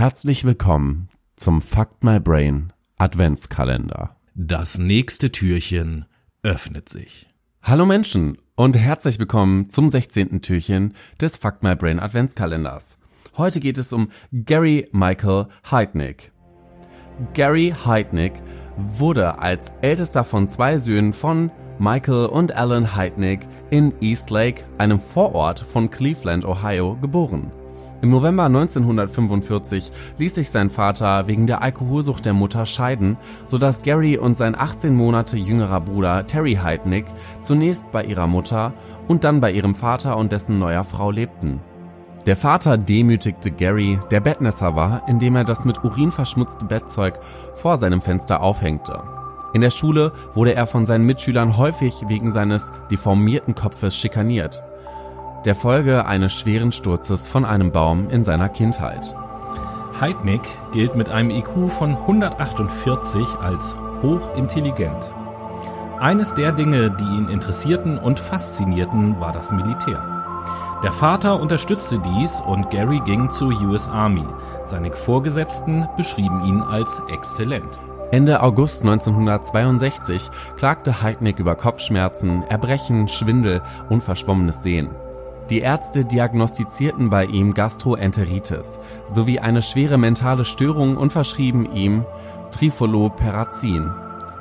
Herzlich willkommen zum Fuck My Brain Adventskalender. Das nächste Türchen öffnet sich. Hallo Menschen und herzlich willkommen zum 16. Türchen des Fuck My Brain Adventskalenders. Heute geht es um Gary Michael Heidnick. Gary Heidnick wurde als ältester von zwei Söhnen von Michael und Alan Heidnick in Eastlake, einem Vorort von Cleveland, Ohio, geboren. Im November 1945 ließ sich sein Vater wegen der Alkoholsucht der Mutter scheiden, sodass Gary und sein 18 Monate jüngerer Bruder Terry Heidnick zunächst bei ihrer Mutter und dann bei ihrem Vater und dessen neuer Frau lebten. Der Vater demütigte Gary, der Bettnässer war, indem er das mit Urin verschmutzte Bettzeug vor seinem Fenster aufhängte. In der Schule wurde er von seinen Mitschülern häufig wegen seines deformierten Kopfes schikaniert der Folge eines schweren Sturzes von einem Baum in seiner Kindheit. Heidnick gilt mit einem IQ von 148 als hochintelligent. Eines der Dinge, die ihn interessierten und faszinierten, war das Militär. Der Vater unterstützte dies und Gary ging zur US Army. Seine Vorgesetzten beschrieben ihn als exzellent. Ende August 1962 klagte Heidnick über Kopfschmerzen, Erbrechen, Schwindel und verschwommenes Sehen. Die Ärzte diagnostizierten bei ihm Gastroenteritis sowie eine schwere mentale Störung und verschrieben ihm Trifoloperazin.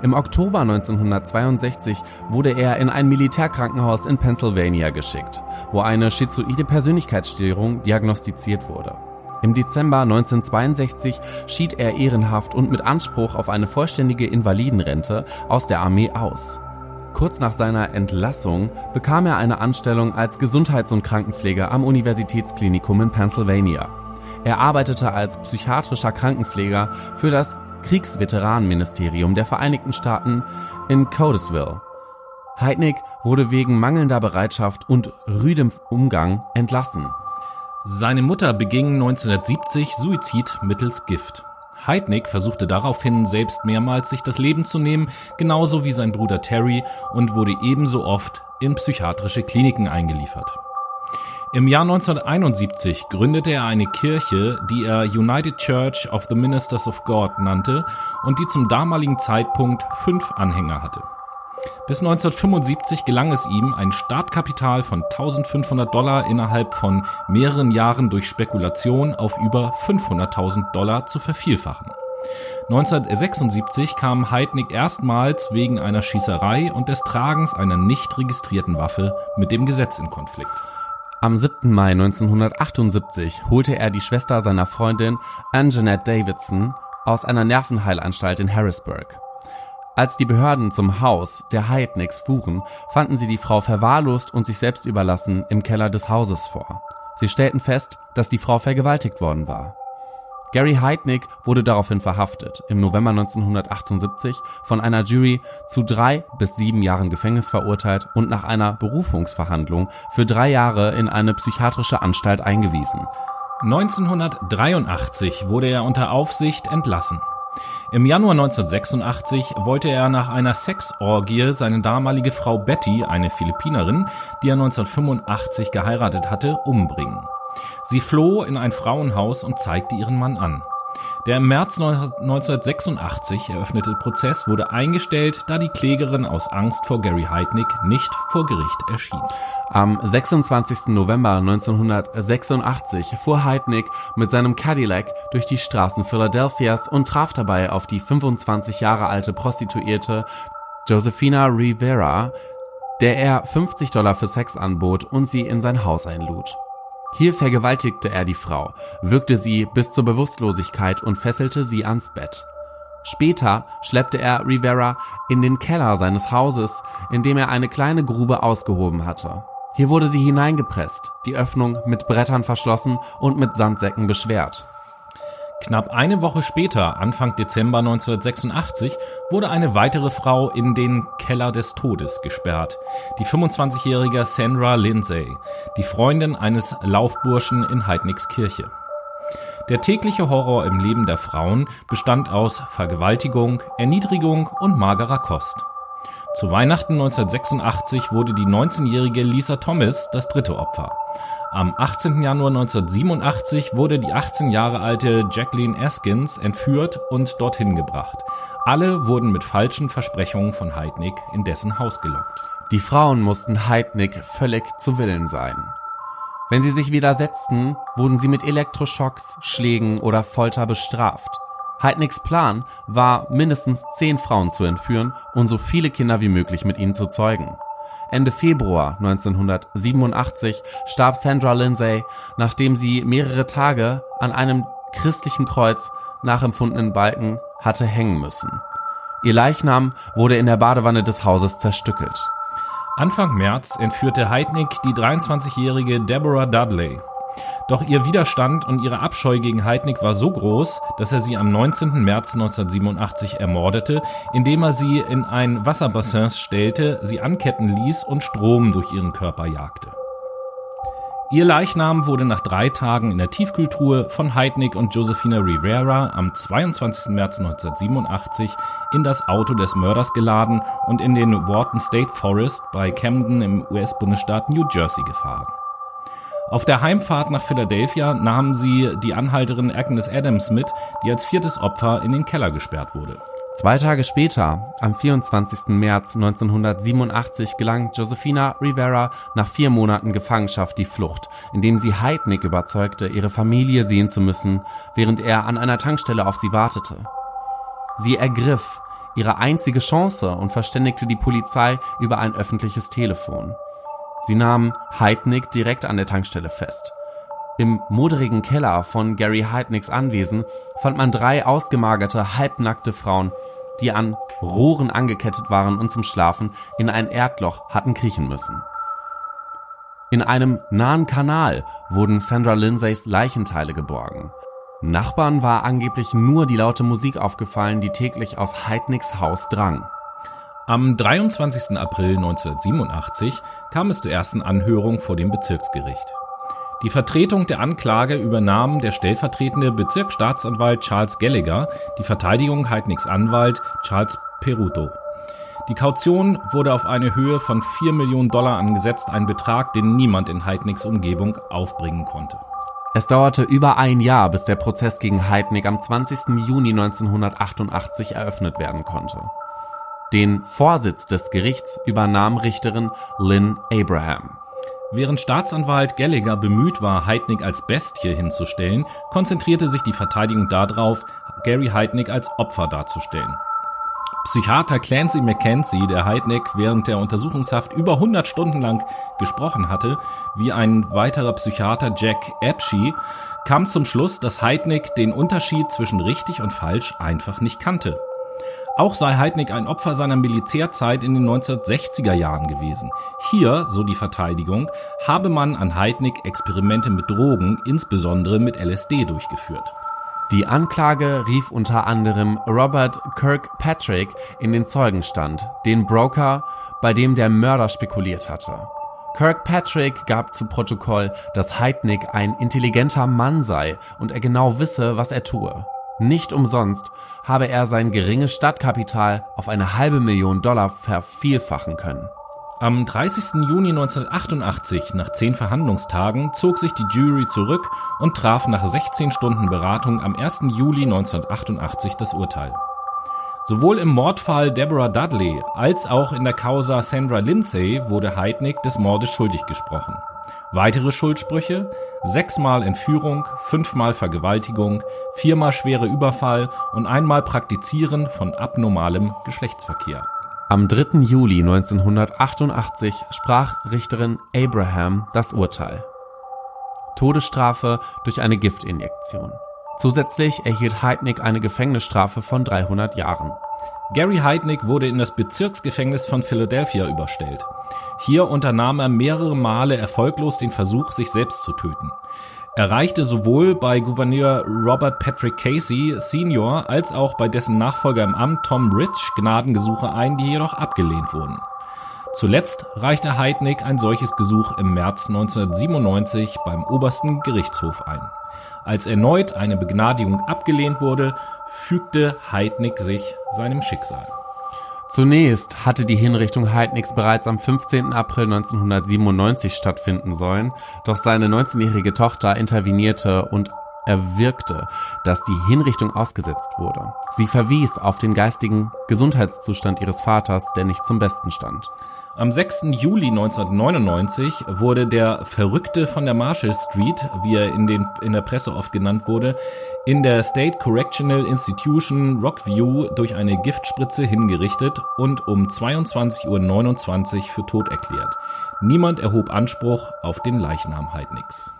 Im Oktober 1962 wurde er in ein Militärkrankenhaus in Pennsylvania geschickt, wo eine schizoide Persönlichkeitsstörung diagnostiziert wurde. Im Dezember 1962 schied er ehrenhaft und mit Anspruch auf eine vollständige Invalidenrente aus der Armee aus. Kurz nach seiner Entlassung bekam er eine Anstellung als Gesundheits- und Krankenpfleger am Universitätsklinikum in Pennsylvania. Er arbeitete als psychiatrischer Krankenpfleger für das Kriegsveteranenministerium der Vereinigten Staaten in Codesville. Heidnick wurde wegen mangelnder Bereitschaft und rüdem Umgang entlassen. Seine Mutter beging 1970 Suizid mittels Gift. Heidnick versuchte daraufhin selbst mehrmals sich das Leben zu nehmen, genauso wie sein Bruder Terry und wurde ebenso oft in psychiatrische Kliniken eingeliefert. Im Jahr 1971 gründete er eine Kirche, die er United Church of the Ministers of God nannte und die zum damaligen Zeitpunkt fünf Anhänger hatte. Bis 1975 gelang es ihm, ein Startkapital von 1500 Dollar innerhalb von mehreren Jahren durch Spekulation auf über 500.000 Dollar zu vervielfachen. 1976 kam Heidnick erstmals wegen einer Schießerei und des Tragens einer nicht registrierten Waffe mit dem Gesetz in Konflikt. Am 7. Mai 1978 holte er die Schwester seiner Freundin Anjanette Davidson aus einer Nervenheilanstalt in Harrisburg. Als die Behörden zum Haus der Heidnicks fuhren, fanden sie die Frau verwahrlost und sich selbst überlassen im Keller des Hauses vor. Sie stellten fest, dass die Frau vergewaltigt worden war. Gary Heidnick wurde daraufhin verhaftet, im November 1978 von einer Jury zu drei bis sieben Jahren Gefängnis verurteilt und nach einer Berufungsverhandlung für drei Jahre in eine psychiatrische Anstalt eingewiesen. 1983 wurde er unter Aufsicht entlassen. Im Januar 1986 wollte er nach einer Sexorgie seine damalige Frau Betty, eine Philippinerin, die er 1985 geheiratet hatte, umbringen. Sie floh in ein Frauenhaus und zeigte ihren Mann an. Der im März 1986 eröffnete Prozess wurde eingestellt, da die Klägerin aus Angst vor Gary Heidnick nicht vor Gericht erschien. Am 26. November 1986 fuhr Heidnick mit seinem Cadillac durch die Straßen Philadelphias und traf dabei auf die 25 Jahre alte Prostituierte Josefina Rivera, der er 50 Dollar für Sex anbot und sie in sein Haus einlud. Hier vergewaltigte er die Frau, wirkte sie bis zur Bewusstlosigkeit und fesselte sie ans Bett. Später schleppte er Rivera in den Keller seines Hauses, in dem er eine kleine Grube ausgehoben hatte. Hier wurde sie hineingepresst, die Öffnung mit Brettern verschlossen und mit Sandsäcken beschwert. Knapp eine Woche später, Anfang Dezember 1986, wurde eine weitere Frau in den Keller des Todes gesperrt. Die 25-jährige Sandra Lindsay, die Freundin eines Laufburschen in Heidnicks Kirche. Der tägliche Horror im Leben der Frauen bestand aus Vergewaltigung, Erniedrigung und magerer Kost. Zu Weihnachten 1986 wurde die 19-jährige Lisa Thomas das dritte Opfer. Am 18. Januar 1987 wurde die 18 Jahre alte Jacqueline Askins entführt und dorthin gebracht. Alle wurden mit falschen Versprechungen von Heidnik in dessen Haus gelockt. Die Frauen mussten Heidnik völlig zu Willen sein. Wenn sie sich widersetzten, wurden sie mit Elektroschocks, Schlägen oder Folter bestraft. Heidniks Plan war, mindestens zehn Frauen zu entführen und so viele Kinder wie möglich mit ihnen zu zeugen. Ende Februar 1987 starb Sandra Lindsay, nachdem sie mehrere Tage an einem christlichen Kreuz nachempfundenen Balken hatte hängen müssen. Ihr Leichnam wurde in der Badewanne des Hauses zerstückelt. Anfang März entführte Heidnik die 23-jährige Deborah Dudley. Doch ihr Widerstand und ihre Abscheu gegen Heidnik war so groß, dass er sie am 19. März 1987 ermordete, indem er sie in ein Wasserbassin stellte, sie anketten ließ und Strom durch ihren Körper jagte. Ihr Leichnam wurde nach drei Tagen in der Tiefkühltruhe von Heidnik und Josefina Rivera am 22. März 1987 in das Auto des Mörders geladen und in den Wharton State Forest bei Camden im US-Bundesstaat New Jersey gefahren. Auf der Heimfahrt nach Philadelphia nahmen sie die Anhalterin Agnes Adams mit, die als viertes Opfer in den Keller gesperrt wurde. Zwei Tage später, am 24. März 1987, gelang Josefina Rivera nach vier Monaten Gefangenschaft die Flucht, indem sie Heidnik überzeugte, ihre Familie sehen zu müssen, während er an einer Tankstelle auf sie wartete. Sie ergriff ihre einzige Chance und verständigte die Polizei über ein öffentliches Telefon. Sie nahmen Heidnik direkt an der Tankstelle fest. Im moderigen Keller von Gary Heidnicks Anwesen fand man drei ausgemagerte, halbnackte Frauen, die an Rohren angekettet waren und zum Schlafen in ein Erdloch hatten kriechen müssen. In einem nahen Kanal wurden Sandra Lindsays Leichenteile geborgen. Nachbarn war angeblich nur die laute Musik aufgefallen, die täglich aus Heidnicks Haus drang. Am 23. April 1987 kam es zur ersten Anhörung vor dem Bezirksgericht. Die Vertretung der Anklage übernahm der stellvertretende Bezirksstaatsanwalt Charles Gallagher, die Verteidigung Heidnicks Anwalt Charles Peruto. Die Kaution wurde auf eine Höhe von 4 Millionen Dollar angesetzt, ein Betrag, den niemand in Heidnicks Umgebung aufbringen konnte. Es dauerte über ein Jahr, bis der Prozess gegen Heidnick am 20. Juni 1988 eröffnet werden konnte. Den Vorsitz des Gerichts übernahm Richterin Lynn Abraham. Während Staatsanwalt Gallagher bemüht war, Heidnick als Bestie hinzustellen, konzentrierte sich die Verteidigung darauf, Gary Heidnick als Opfer darzustellen. Psychiater Clancy McKenzie, der Heidnick während der Untersuchungshaft über 100 Stunden lang gesprochen hatte, wie ein weiterer Psychiater Jack Epshy, kam zum Schluss, dass Heidnick den Unterschied zwischen richtig und falsch einfach nicht kannte. Auch sei Heidnick ein Opfer seiner Militärzeit in den 1960er Jahren gewesen. Hier, so die Verteidigung, habe man an Heidnick Experimente mit Drogen, insbesondere mit LSD, durchgeführt. Die Anklage rief unter anderem Robert Kirkpatrick in den Zeugenstand, den Broker, bei dem der Mörder spekuliert hatte. Kirkpatrick gab zu Protokoll, dass Heidnick ein intelligenter Mann sei und er genau wisse, was er tue. Nicht umsonst habe er sein geringes Stadtkapital auf eine halbe Million Dollar vervielfachen können. Am 30. Juni 1988, nach zehn Verhandlungstagen, zog sich die Jury zurück und traf nach 16 Stunden Beratung am 1. Juli 1988 das Urteil. Sowohl im Mordfall Deborah Dudley als auch in der Causa Sandra Lindsay wurde Heidnick des Mordes schuldig gesprochen. Weitere Schuldsprüche sechsmal Entführung, fünfmal Vergewaltigung, viermal schwere Überfall und einmal Praktizieren von abnormalem Geschlechtsverkehr. Am 3. Juli 1988 sprach Richterin Abraham das Urteil. Todesstrafe durch eine Giftinjektion. Zusätzlich erhielt Heidnick eine Gefängnisstrafe von 300 Jahren. Gary Heidnick wurde in das Bezirksgefängnis von Philadelphia überstellt. Hier unternahm er mehrere Male erfolglos den Versuch, sich selbst zu töten. Er reichte sowohl bei Gouverneur Robert Patrick Casey Sr. als auch bei dessen Nachfolger im Amt Tom Rich Gnadengesuche ein, die jedoch abgelehnt wurden. Zuletzt reichte Heidnick ein solches Gesuch im März 1997 beim obersten Gerichtshof ein. Als erneut eine Begnadigung abgelehnt wurde, fügte Heidnick sich seinem Schicksal. Zunächst hatte die Hinrichtung Heidnicks bereits am 15. April 1997 stattfinden sollen, doch seine 19-jährige Tochter intervenierte und erwirkte, dass die Hinrichtung ausgesetzt wurde. Sie verwies auf den geistigen Gesundheitszustand ihres Vaters, der nicht zum Besten stand. Am 6. Juli 1999 wurde der Verrückte von der Marshall Street, wie er in, den, in der Presse oft genannt wurde, in der State Correctional Institution Rockview durch eine Giftspritze hingerichtet und um 22.29 Uhr für tot erklärt. Niemand erhob Anspruch auf den Leichnam Heidnicks.